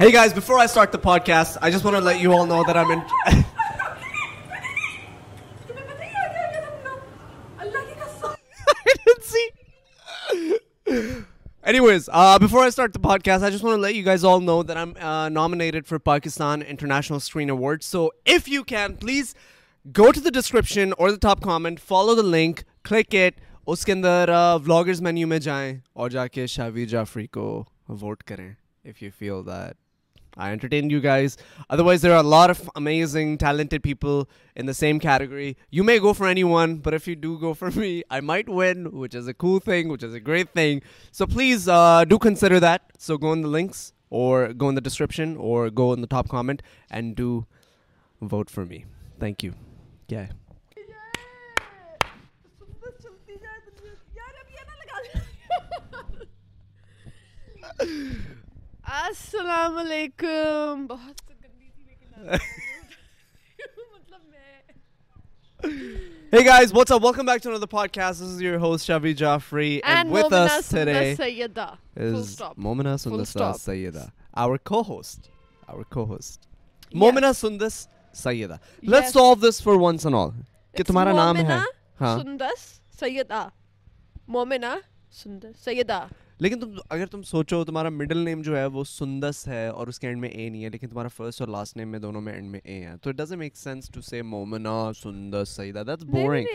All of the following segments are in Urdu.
Pakistan international screen award so if you can please go to the description اور top comment follow the link click at اس کے اندر بلاگر مینیو میں جائیں اور جا کے شاویر جعفری کو ووٹ کریں if you feel that I entertained you guys. Otherwise, there are a lot of amazing, talented people in the same category. You may go for anyone, but if you do go for me, I might win, which is a cool thing, which is a great thing. So please uh, do consider that. So go in the links or go in the description or go in the top comment and do vote for me. Thank you. Yeah. السلام علیکم نام ہے سیدا مومنا سیدا لیکن تم اگر تم سوچو تمہارا مڈل نیم جو ہے وہ سندس ہے اور اس کے اینڈ میں اے نہیں ہے لیکن تمہارا فرسٹ اور لاسٹ نیم میں دونوں میں اینڈ میں اے ہے تو it doesn't make sense to say Momina Sundus Syeda that's boring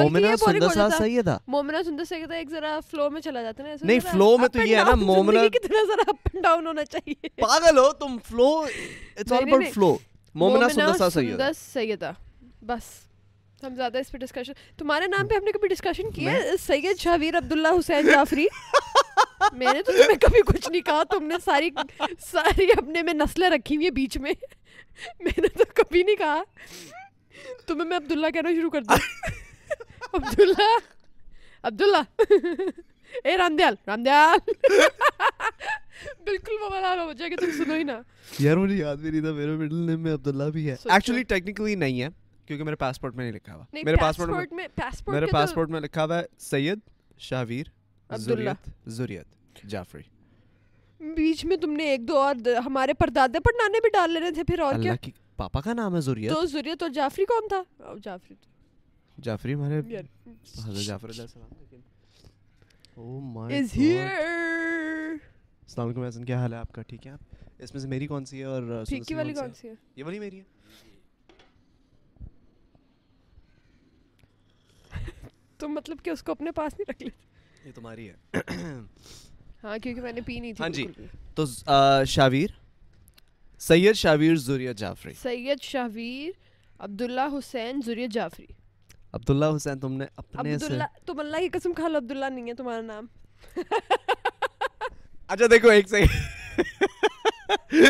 مومنا سندس سیدا مومنا سندس سیدا ایک ذرا فلو میں چلا جاتا ہے نا نہیں فلو میں تو یہ ہے نا مومنا کتنا ذرا اپ اینڈ ڈاؤن ہونا چاہیے پاگل ہو تم flow it's all about flow Momina Sundus Syeda سیدا بس ہم زیادہ اس پہ ڈسکشن تمہارے نام پہ ہم نے کبھی ڈسکشن کی سید شاویر عبداللہ حسین جعفری میں نے تو تمہیں کبھی کچھ نہیں کہا تم نے ساری ساری اپنے میں نسلیں رکھی ہوئی بیچ میں میں نے تو کبھی نہیں کہا تمہیں میں عبداللہ کہنا شروع کر دوں عبداللہ عبداللہ اے رام رام رامدیال بالکل وہ ہو جائے تم سنو ہی نا یار مجھے یاد بھی نہیں تھا میرے مڈل نیم میں عبداللہ بھی ہے ایکچولی ٹیکنیکلی نہیں ہے کیونکہ میرے پاسپورٹ میں نہیں لکھا ہوا میرے پاسپورٹ میں میرے پاسپورٹ میں لکھا ہوا ہے سید شاویر عبداللہ زریت جعفری بیچ میں تم نے ایک دو اور ہمارے پردادے پر نانے بھی ڈال لے رہے تھے پھر اور کیا پاپا کا نام ہے زریت تو زریت اور جعفری کون تھا جعفری جعفری ہمارے حضرت جعفر علیہ السلام oh السلام علیکم احسن کیا حال ہے آپ کا ٹھیک ہے آپ اس میں سے میری کون سی ہے اور ٹھیک والی کون سی ہے یہ والی میری ہے تو مطلب کہ اس کو اپنے پاس نہیں رکھ لیتے یہ تمہاری ہے ہاں کیونکہ میں نے پی نہیں تھی ہاں جی تو شاویر سید شاویر زوریا جعفری سید شاویر عبداللہ حسین زوریا جعفری عبداللہ حسین تم نے اپنے عبداللہ تم اللہ کی قسم کھا لو عبداللہ نہیں ہے تمہارا نام اچھا دیکھو ایک سیکنڈ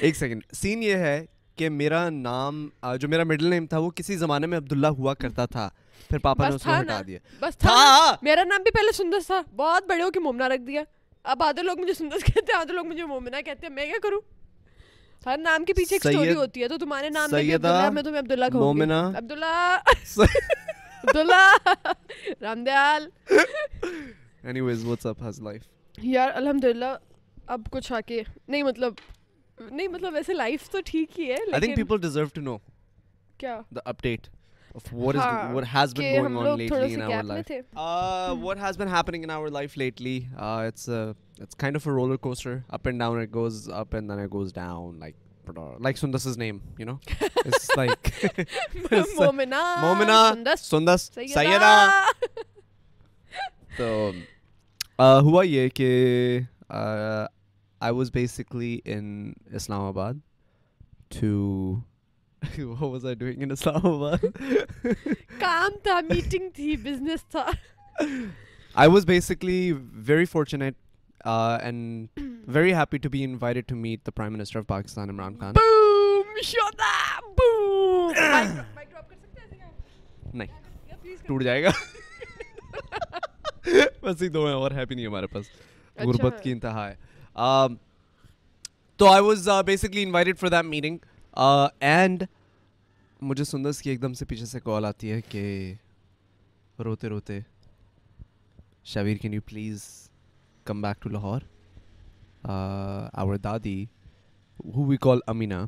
ایک سیکنڈ سین یہ ہے کہ میرا نام جو میرا مڈل نیم تھا وہ کسی زمانے میں عبداللہ ہوا کرتا تھا پھر پاپا نے اس کو ہٹا دیا بس تھا میرا نام بھی پہلے سندس تھا بہت بڑے ہو کے مومنا رکھ دیا اب آدھے لوگ مجھے سندس کہتے ہیں آدھے لوگ مجھے مومنا کہتے ہیں میں کیا کروں ہر نام کے پیچھے ایک سٹوری ہوتی ہے تو تمہارے نام میں عبداللہ میں تمہیں عبداللہ کہوں گی عبداللہ عبداللہ Ram Dayal anyways what's up has life یار الحمدللہ اب کچھ آکے نہیں مطلب نہیں مطلب ویسے لائف تو ٹھیک ہی ہے لیکن I think people deserve to know کیا the update لائک سندس ہوا یہ کہ آئی واز بیسکلی ان اسلام آباد ٹو ٹوٹ جائے گا ہمارے پاس غربت کی انتہا basically and for meeting and مجھے سندر کہ ایک دم سے پیچھے سے کال آتی ہے کہ روتے روتے Shabbir can you please come back to Lahore our دادی who we call Amina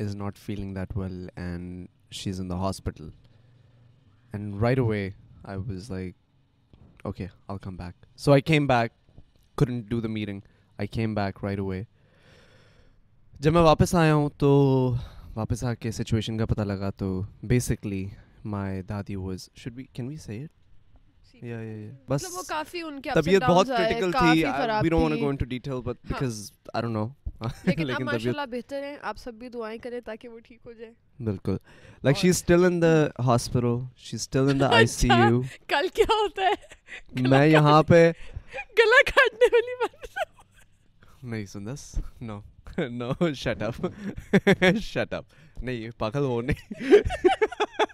is not feeling that well and she is in the hospital and right away I was like okay come back so I came back couldn't do the I came back right away جب میں واپس آیا ہوں تو واپس آ کے سچویشن کا پتہ لگا تو بیسکلی مائی دادی was should be can we see no shut up shut up نہیں پاگل ہو نہیں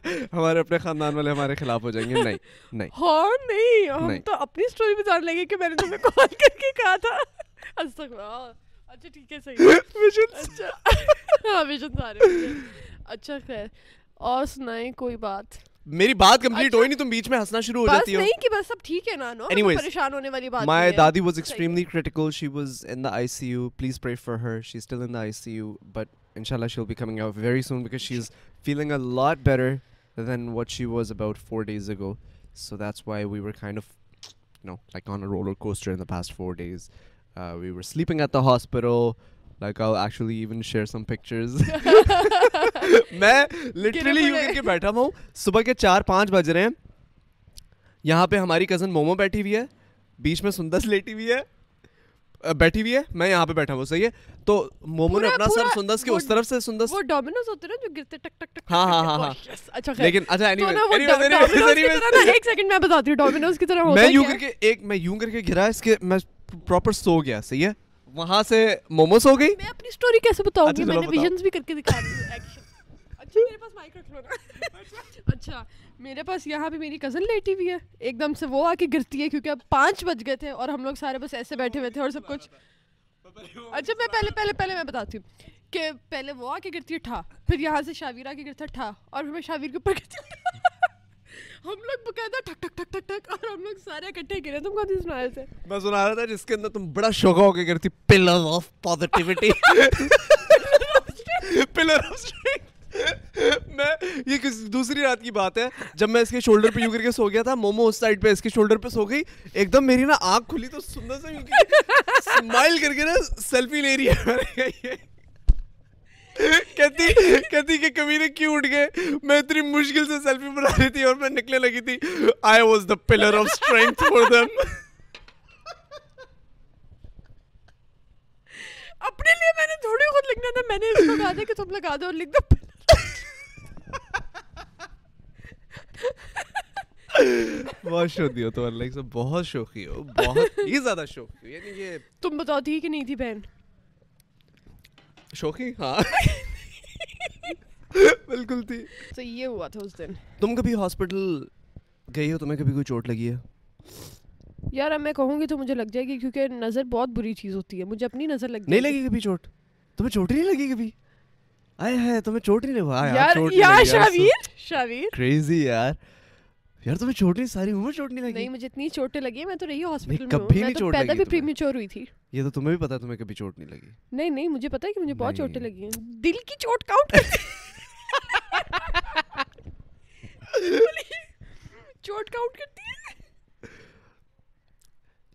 ہمارے اپنے خاندان والے ہمارے خلاف ہو جائیں گے نہیں نہیں ہاں نہیں ہم تو اپنی اسٹوری بتا لیں گے کہ میں نے تمہیں کال کر کے کہا تھا اچھا ٹھیک ہے صحیح اچھا ہاں ویژن سارے اچھا خیر اور سنائیں کوئی بات میری بات کمپلیٹ اچھا، ہوئی نہیں تم بیچ میں ہنسنا شروع ہو جاتی ہو نہیں کہ بس سب ٹھیک ہے نا نو اینی پریشان ہونے والی بات مائی دادی was extremely critical she was in the I C U please pray for her she is still in the I C U but انشاءاللہ she will be coming out very soon because she is feeling a lot better than what she was about four days ago so that's why we were kind of know like on a roller coaster in the past four days we were sleeping چار پانچ بج رہے ہماری کزن مومو بیٹھی ہوئی ہے بیچ میں لیٹی ہے بیٹھی ہوئی ہے میں یہاں پہ بیٹھا ہوں صحیح ہے تو مومو نے اپنا سندس کے ایک میں یوں کر کے گرا اس کے میں پراپر سو گیا وہاں سے موموز ہو گئی میں اپنی سٹوری کیسے بتاؤں اچھا، گی میں نے ویژنز بھی کر کے دکھا دی اچھا میرے پاس مائک رکھ لو نا اچھا میرے پاس یہاں پہ میری کزن لیٹی ہوئی ہے ایک دم سے وہ آ کے گرتی ہے کیونکہ اب پانچ بج گئے تھے اور ہم لوگ سارے بس ایسے بیٹھے ہوئے تھے اور سب کچھ اچھا میں پہلے پہلے پہلے میں بتاتی ہوں کہ پہلے وہ آ کے گرتی ہے ٹھا پھر یہاں سے شاویر آ کے گرتا ٹھا اور پھر میں شاویر کے اوپر گرتی ہوں ہم لوگ بکایا تھا اور ہم لوگ سارے اکٹھے گرے تم کو سنا رہے تھے میں سنا رہا تھا جس کے اندر تم بڑا شوق ہو کے گرتی pillar of positivity pillar of میں یہ کس دوسری رات کی بات ہے جب میں اس کے شولڈر پہ یوں کر کے سو گیا تھا مومو اس سائڈ پہ اس کے شولڈر پہ سو گئی ایک دم میری نا آنکھ کھلی تو سندر سے اسمائل کر کے نا سیلفی لے رہی ہے کہتی کہتی کہ کمینے کیوں اٹھ گئے میں اتنی مشکل سے سیلفی بنا رہی تھی اور میں نکلنے لگی تھی I was the pillar of strength for them اپنے لیے میں نے تھوڑی خود لکھنا تھا میں نے اس کو کہا تھا کہ تم لگا دو اور لکھ دو بہت شوقی ہو تو اللہ سے بہت شوقی ہو بہت ہی زیادہ شوقی ہو یعنی یہ تم بتاتی کہ نہیں تھی بہن شوقی ہاں بالکل تھی تو یہ ہوا تھا اس دن تم کبھی ہاسپٹل گئی ہو تمہیں کبھی کوئی چوٹ لگی ہے یار اب میں کہوں گی تو مجھے لگ جائے گی کیونکہ نظر بہت بری چیز ہوتی ہے مجھے اپنی نظر لگ نہیں لگی کبھی چوٹ تمہیں چوٹ نہیں لگی کبھی آئے ہے تمہیں چوٹ نہیں لگا یار شاویر شاویر کریزی یار یار تمہیں چوٹ لگی تو پیدا بھی بھی ہوئی تھی یہ تمہیں تمہیں کبھی چوٹ نہیں نہیں نہیں لگی لگی مجھے مجھے ہے ہے کہ بہت چوٹیں ہیں دل کی چوٹ چوٹ کاؤنٹ کاؤنٹ کرتی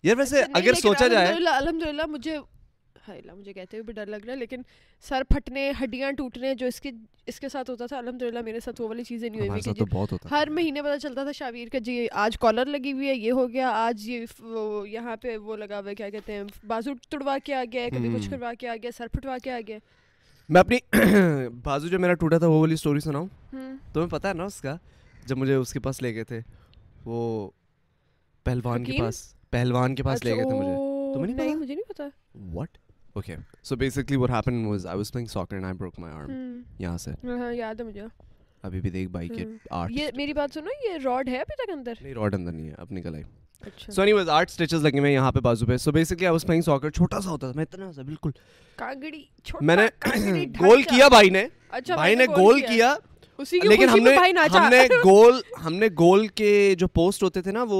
یار ویسے اچھا، اگر سوچا جائے الحمدللہ مجھے اللہ مجھے کہتے ہوئے بھی ڈر لگ رہا ہے لیکن سر پھٹنے ہڈیاں ٹوٹنے جو اس کے اس کے ساتھ ہوتا تھا الحمد للہ میرے ساتھ وہ والی چیزیں نہیں ہوئی تھی ہر مہینے پتہ چلتا تھا شاویر کا جی آج کالر لگی ہوئی ہے یہ ہو گیا آج یہ یہاں پہ وہ لگا ہوا ہے کیا کہتے ہیں بازو تڑوا کے آ گیا کبھی کچھ کروا کے آ گیا سر پھٹوا کے آ گیا میں اپنی بازو جو میرا ٹوٹا تھا وہ والی اسٹوری سناؤں تمہیں پتہ ہے نا اس کا جب مجھے اس کے پاس لے گئے تھے وہ پہلوان کے پاس پہلوان کے پاس لے اچھا، گئے تھے مجھے تمہیں نہیں مجھے نہیں پتا واٹ گول گول کے جو پوسٹ ہوتے تھے نا وہ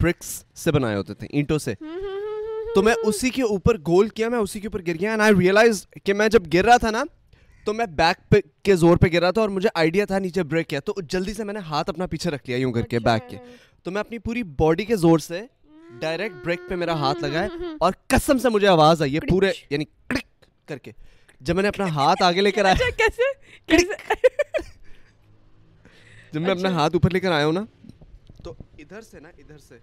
برکس سے بنا ہوتے تھے اینٹوں سے تو میں hmm. اسی کے اوپر گول کیا میں اسی کے اوپر گر گیا اینڈ آئی ریئلائز کہ میں جب گر رہا تھا نا تو میں بیک پہ کے زور پہ گر رہا تھا اور مجھے آئیڈیا تھا نیچے بریک کیا تو جلدی سے میں نے ہاتھ اپنا پیچھے رکھ لیا یوں کر کے بیک اچھا۔ کے تو میں اپنی پوری باڈی کے زور سے ڈائریکٹ بریک پہ میرا ہاتھ ہے hmm. اور کسم سے مجھے آواز آئی ہے پورے یعنی کڑک کر کے جب میں نے اپنا ہاتھ آگے لے کر آیا اچھا، جب میں اپنا اچھا۔ ہاتھ اوپر لے کر آیا ہوں نا تو ادھر سے نا ادھر سے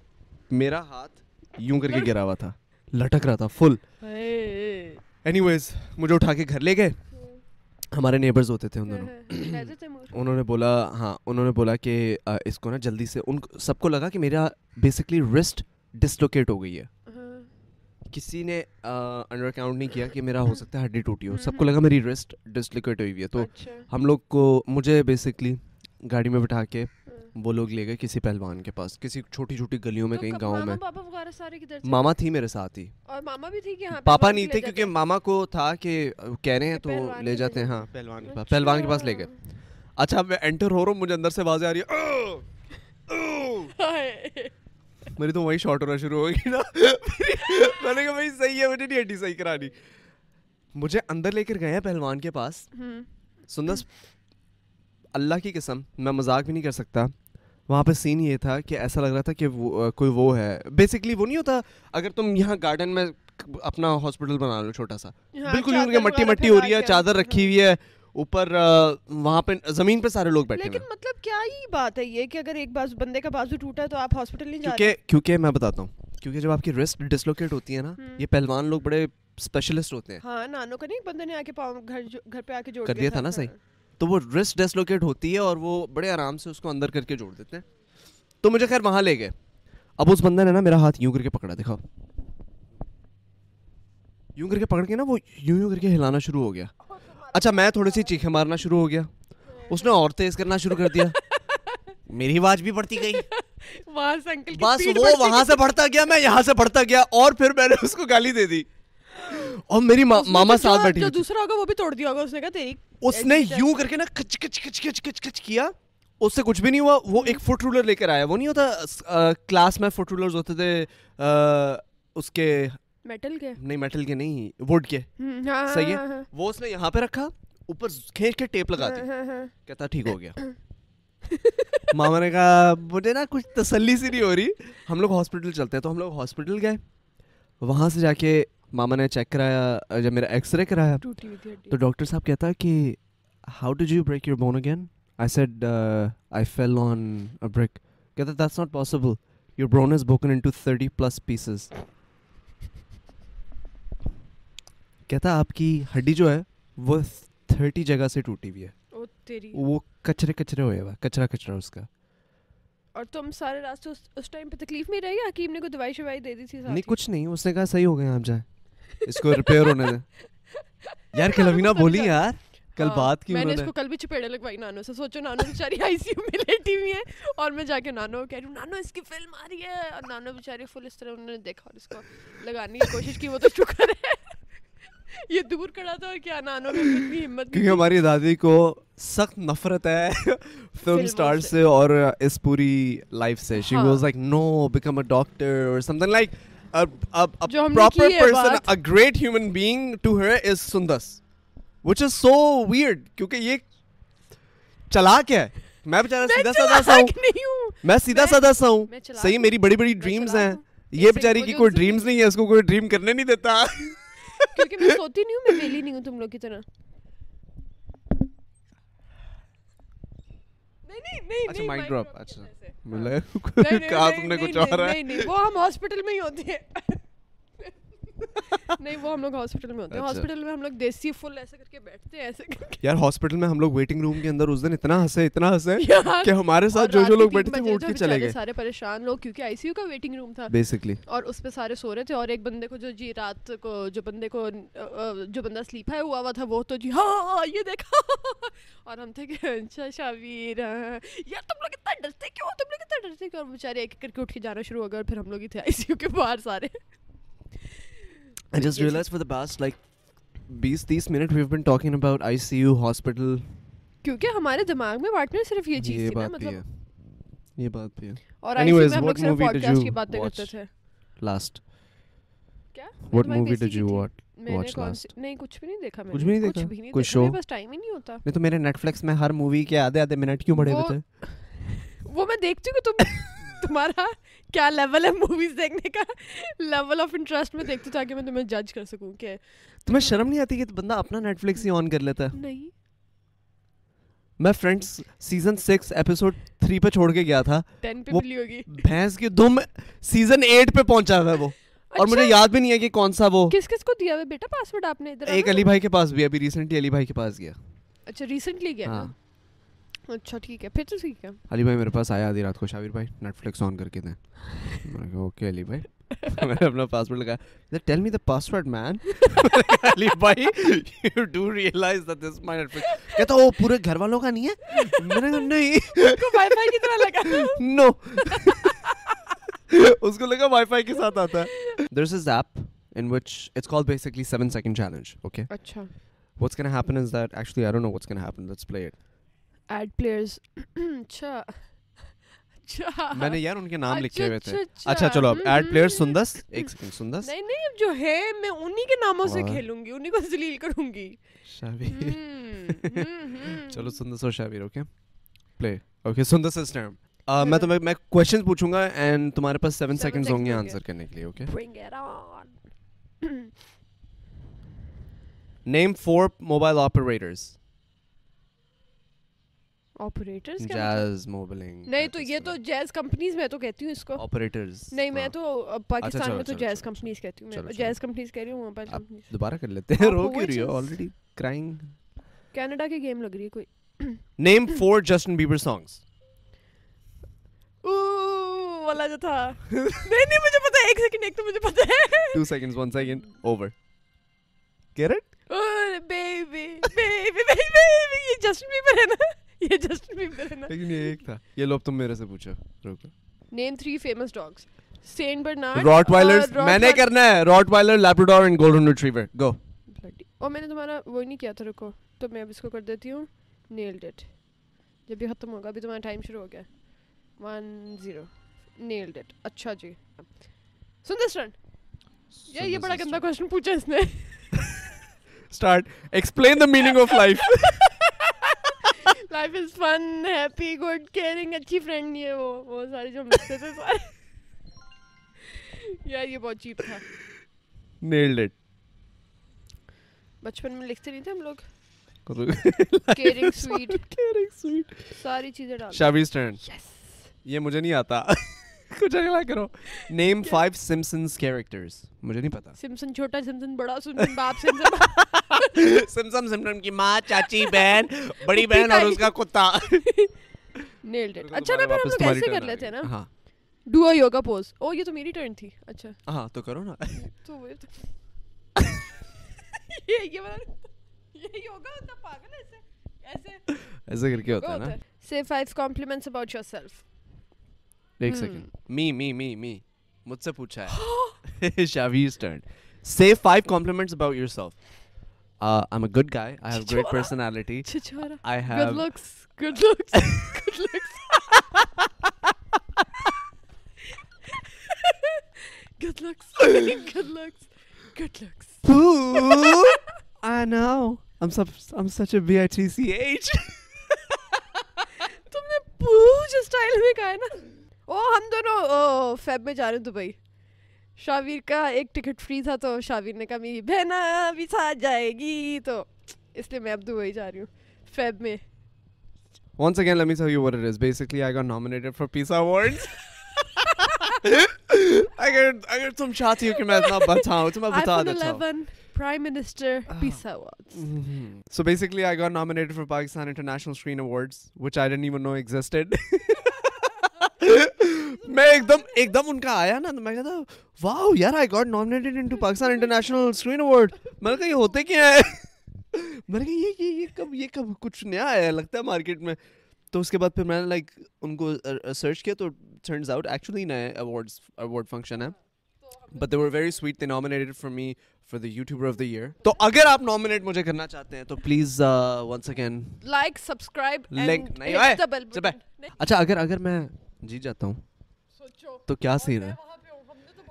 میرا ہاتھ یوں کر کے گرا ہوا تھا لٹک رہا تھا فل اینی ویز مجھے اٹھا کے گھر لے گئے ہمارے نیبرز ہوتے تھے ان دونوں انہوں نے بولا ہاں انہوں نے بولا کہ اس کو نا جلدی سے ان سب کو لگا کہ میرا بیسکلی رسٹ ڈسلوکیٹ ہو گئی ہے ہاں۔ کسی نے انڈر کاؤنٹ نہیں کیا کہ میرا ہو سکتا ہے ہڈی ٹوٹی ہو سب کو ہاں۔ لگا میری رسٹ ڈسلوکیٹ ہوئی ہوئی ہے تو اچھا۔ ہم لوگ کو مجھے بیسکلی گاڑی میں بٹھا کے وہ لوگ لے گئے کسی پہلوان کے پاس کسی چھوٹی چھوٹی گلیوں میں کہیں گاؤں میں ماما تھی میرے ساتھ ہی اور ماما بھی تھی پاپا نہیں تھے کیونکہ ماما کو تھا کہ کہہ رہے ہیں تو لے جاتے ہیں ہاں پہلوان کے اچھا۔ پاس لے گئے اچھا میں انٹر ہو رہا ہوں مجھے اندر سے آ رہی ہے میری تو وہی شارٹ ہونا شروع ہو گئی نا صحیح ہے مجھے نہیں ہڈی صحیح کرانی مجھے اندر لے کر گئے ہیں پہلوان کے پاس اللہ کی قسم میں مذاق بھی نہیں کر سکتا وہاں پہ سین یہ تھا کہ ایسا لگ رہا تھا کہ کوئی وہ ہے بیسکلی وہ نہیں ہوتا اگر تم یہاں گارڈن میں اپنا ہاسپٹل بنا لو چھوٹا سا ہاں، بالکل مٹی مٹی ہو رہی ہے چادر رکھی ہوئی ہے اوپر وہاں پہ زمین پہ سارے لوگ بیٹھے لیکن مطلب کیا ہی بات ہے یہ کہ اگر ایک بازو بندے کا بازو ٹوٹا ہے تو آپ ہاسپٹل نہیں جا کیونکہ میں بتاتا ہوں کیونکہ جب آپ کی ریسٹ ڈسلوکیٹ ہوتی ہے نا یہ پہلوان لوگ بڑے اسپیشلسٹ ہوتے ہیں ہاں نانو کا نہیں بندے نے آ کے پاؤں گھر پہ آ کے جوڑ کر دیا تھا نا صحیح ہاں۔ تو وہ رسٹ ڈسلوکیٹ ہوتی ہے اور وہ بڑے آرام سے اس کو اندر کر کے جوڑ دیتے ہیں تو مجھے خیر وہاں لے گئے اب اس بندے نے نا میرا ہاتھ یوں کر کے پکڑا دکھا یوں کر کے پکڑ کے نا وہ یوں یوں کر کے ہلانا شروع ہو گیا اچھا میں تھوڑی سی چیخیں مارنا شروع ہو گیا اس نے اور تیز کرنا شروع کر دیا میری آواز بھی بڑھتی گئی بس وہ وہاں سے بڑھتا گیا میں یہاں سے بڑھتا گیا اور پھر میں نے اس کو گالی دے دی اور میری ماما ساتھ بیٹھی جو دوسرا ہوگا وہ بھی توڑ دیا ہوگا اس نے کہا تیری اس نے یوں کر کے نا کچ کچ کچ کچ کچ کچ کیا اس سے کچھ بھی نہیں ہوا وہ ایک فٹ رولر لے کر آیا وہ نہیں ہوتا کلاس میں فٹ رولرز ہوتے تھے اس کے میٹل کے نہیں میٹل کے نہیں وڈ کے ہاں، ہاں، صحیح ہے ہاں، وہ اس نے یہاں پہ رکھا اوپر کھینچ کے ٹیپ لگا دی کہتا ٹھیک ہو گیا ماما نے کہا مجھے نا کچھ تسلی سی نہیں ہو رہی ہم لوگ ہاسپٹل چلتے ہیں تو ہم لوگ ہاسپٹل گئے وہاں سے جا کے ماما نے چیک کرایا جب میرا ایکس رے کرایا تو ڈاکٹر صاحب کہتا کہ how did you break your bone again I said I fell on break کہتا that's not possible your bone is broken into thirty plus pieces کہتا آپ کی ہڈی جو ہے وہ تھرٹی جگہ سے ٹوٹی ہوئی ہے وہ کچرے کچرے ہوئے ہوا کچرا کچرا اس کا اور تم سارے راستے اس ٹائم پہ تکلیف میں رہے یا حکیم نے کوئی دوائی شوائی دے دی تھی نہیں کچھ نہیں اس نے کہا صحیح ہو گئے آپ جائیں اس کو ریپیئر ہونے دیں یار کل ابھی نہ بولی ہاں۔ یار کل ہاں۔ بات کی میں نے اس کو کل بھی چپیڑے لگوائی نانو سے سوچو نانو بیچاری آئی سی یو میں لیٹی ہوئی ہے اور میں جا کے نانو کہہ رہی ہوں نانو اس کی فلم آ رہی ہے اور نانو بیچاری فل اس طرح انہوں نے دیکھا اور اس کو لگانے کی کوشش کی وہ تو شکر ہے یہ دور کڑا تھا اور کیا نانو نے اتنی ہمت کیونکہ ہماری دادی کو سخت نفرت ہے فلم سٹار سے اور اس پوری لائف سے she was like no become a doctor or something like proper person a great human being to her is Sundus which is so weird کیونکہ یہ چلا کیا ہے میں بیچارہ سیدھا سادہ سا ہوں میں سیدھا سادہ سا ہوں صحیح میری بڑی بڑی ڈریمز ہیں یہ بیچاری کی کوئی ڈریمز نہیں ہے اس کو کوئی ڈریم کرنے نہیں دیتا کیونکہ میں سوتی نہیں ہوں میں ویلی نہیں ہوں تم لوگ کی طرح اچھا مائک ڈراپ اچھا کہا تم نے کچھ وہ ہم ہاسپٹل میں ہی ہوتے ہیں نہیں وہ ہم لوگ ہاسپٹل میں ہوتے ہیں ہاسپٹل اچھا۔ میں ہم لوگ دیسی فل ایسے کر کے بیٹھتے ہیں ایسے کر کے یار ہاسپٹل میں ہم لوگ ویٹنگ روم کے اندر اس دن اتنا ہنسے اتنا ہنسے کہ ہمارے ساتھ جو جو لوگ بیٹھے تھے وہ اٹھ کے چلے گئے سارے پریشان لوگ کیونکہ آئی سی یو کا ویٹنگ روم تھا بیسیکلی اور اس پہ سارے سو رہے تھے اور ایک بندے کو جو جی رات کو جو بندے کو جو بندہ سلیپ ہے ہوا ہوا تھا وہ تو جی ہاں،, ہاں،, ہاں یہ دیکھا اور ہم تھے کہ اچھا شاویر ہاں، یار تم لوگ اتنا ڈرتے کیوں تم لوگ اتنا ڈرتے کیوں اور بیچارے ایک ایک کر کے اٹھ کے جانا شروع ہو گئے اور پھر ہم لوگ ہی تھے آئی سی یو کے باہر سارے I just realized for the past like 20-30 minute we've been talking about ICU hospital کیونکہ ہمارے دماغ میں پارٹنر صرف یہ چیز تھی نا مطلب یہ بات بھی ہے اور Anyways, ہم لوگ صرف پوڈکاسٹ کی باتیں کرتے تھے last کیا what movie did you watch watch last نہیں کچھ بھی نہیں دیکھا میں کچھ بھی نہیں دیکھا کوئی شو بس ٹائم ہی نہیں ہوتا نہیں تو میرے نیٹ فلیکس میں ہر مووی کے آدھے آدھے منٹ کیوں بڑے ہوتے ہیں وہ میں دیکھتی ہوں کہ تم تمہارا کیا لیول ہے موویز دیکھنے کا لیول آف انٹرسٹ میں دیکھتی تاکہ میں تمہیں جج کر سکوں کہ تمہیں شرم نہیں آتی کہ بندہ اپنا نیٹ فلکس ہی آن کر لیتا ہے نہیں میں friends season six episode three پہ چھوڑ کے گیا تھا بھینس کی دم سیزن ایٹ پہ پہنچا ہوا ہے وہ اور مجھے اچھا۔ یاد بھی نہیں ہے کہ کون سا وہ کس کس کو دیا ہوا بیٹا پاسورڈ آپ نے ایک علی بھائی کے پاس بھی ابھی ریسنٹلی علی بھائی کے پاس گیا اچھا ریسنٹلی گیا ہاں اچھا ٹھیک ہے پھر تو ٹھیک ہے علی بھائی میرے پاس آیا آدھی رات کو شابر بھائی نیٹ فلکس آن کر کے دیں میں کہا اوکے علی بھائی میں نے اپنا پاسورڈ لگایا ٹیل می دا پاسورڈ مین علی بھائی you do realize that this my Netflix کہتا وہ oh, پورے گھر والوں کا نہیں ہے میں نے کہا نہیں وائی فائی کی طرح لگا نو اس کو لگا وائی فائی کے ساتھ آتا ہے there is is app in which it's called basically seven second challenge okay اچھا what's can happen is that actually I don't know what's can happen let's play it اچھا میں کوشچن پوچھوں گا نیم فور موبائل آپ نہیں تو یہ تو جیز کمپنیز میں تو کہتی ہوں اس کو نہیں میں تو پاکستان میں تو جیز جیز کمپنیز کمپنیز کہتی ہوں ہوں کہہ رہی رہی دوبارہ کر لیتے ہیں رو کیوں ہو کرائنگ کینیڈا کی گیم لگ رہی ہے کوئی name for Justin Justin Bieber Bieber songs والا جو تھا نہیں نہیں مجھے مجھے پتہ پتہ ہے ہے ہے ایک ایک سیکنڈ سیکنڈ تو two seconds one over get it baby baby baby یہ نا یہ جسٹ بیبر ہے نا لیکن یہ ایک تھا یہ لو تم میرے سے پوچھو رکو name 3 famous dogs Saint Bernard rottweilers میں نے کرنا ہے rottweiler Labrador and golden retriever گو او میں نے تمہارا وہ نہیں کیا تھا رکو تو میں اب اس کو کر دیتی ہوں نیلڈ اٹ جب یہ ختم ہوگا ابھی تمہارا ٹائم شروع ہو گیا 1 0 نیلڈ اٹ اچھا جی سن دس رن یہ یہ بڑا گندا کوسچن پوچھا اس نے start explain the meaning of life life is fun happy good caring اچھی فرینڈ نہیں ہے وہ وہ سارے جو مسئلے تھے سارے یار یہ بہت چیپ تھا نیلڈ اٹ بچپن میں لکھتے نہیں تھے ہم لوگ کیئرنگ سویٹ کیئرنگ سویٹ ساری چیزیں ڈال شاوی سٹینڈ یس یہ مجھے نہیں آتا کچھ نہیں لائک کرو نیم فائیو سمسنس کیریکٹرز مجھے نہیں پتا سمسن چھوٹا سمسن بڑا سمسن باپ سمسن سمسن سمسن کی ماں چاچی بہن بڑی بہن اور اس کا کتا نیلڈ اٹ اچھا نا پھر ہم لوگ کیسے کر لیتے ہیں نا ہاں ڈو ا یوگا پوز او یہ تو میری ٹرن تھی اچھا ہاں تو کرو نا تو وہ یہ یہ بنا یہ یوگا ہوتا پاگل ہے ایسے ایسے کر کے ہوتا ہے نا say five compliments about yourself ایک سیکنڈ می می می می مجھ سے پوچھا ہے Shavez turn C five compliments about yourself I am a good guy I have great personality I have looks good looks good looks good looks good looks good lucks I know I'm such I'm such a B I T C H تم نے پو جو اسٹائل میں کہا ہے نا او ہم دونوں فیب میں جا رہے ہیں دبئی شاویر کا ایک ٹکٹ فری تھا تو شاویر نے کہا میری بہنا بھی ساتھ جائے گی تو اس لیے میں اب دبئی جا رہی ہوں فیب میں Once again, let me tell you what it is. Basically, I got nominated for Peace Awards. اگر اگر تم چاہتی ہو کہ میں اتنا بتاؤں تو میں بتا دیتا ہوں Prime Minister Peace Awards. So basically, I got nominated for Pakistan International Screen Awards, which I didn't even know existed. میں ایک دم ایک دم ان کا آیا نا تو میں کہتا واو یار I got nominated into Pakistan international screen award میں نے کہا یہ ہوتے کیا ہے میں نے کہا یہ یہ یہ کب یہ کب کچھ نیا آیا لگتا ہے مارکیٹ میں تو اس کے بعد پھر میں نے لائک ان کو سرچ کیا تو ٹرنز آؤٹ ایکچولی نئے اوارڈز اوارڈ فنکشن ہے but they were very sweet they nominated for me for the YouTuber of the year تو اگر آپ نامنیٹ مجھے کرنا چاہتے ہیں تو please once again like subscribe link نہیں اچھا اگر اگر میں جیت جاتا ہوں تو کیا سین ہے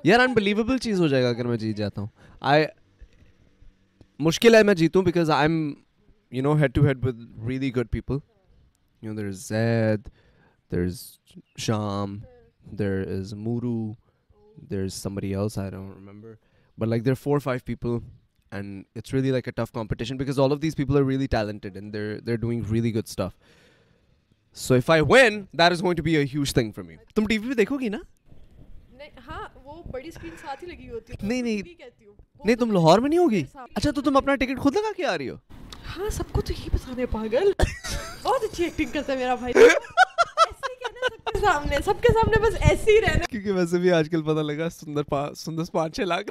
یار انبلیویبل چیز ہو جائے گا اگر میں جیت جاتا ہوں آئی مشکل ہے میں جیتوں because I I am you you know head head to with really good people there there there there is is is is Zaid Shaam Moroo else don't remember but like there four five people and it's really like a tough competition because all of these people are really really talented and they're they're doing good stuff so I win that is نہیں پاگل بہت اچھی سب کے سامنے ویسے بھی آج کل پتا لگا چھ lakh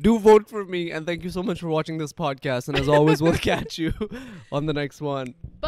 do vote for me. And thank you so much for watching this podcast. And as always, we'll catch you on the next one. Bye.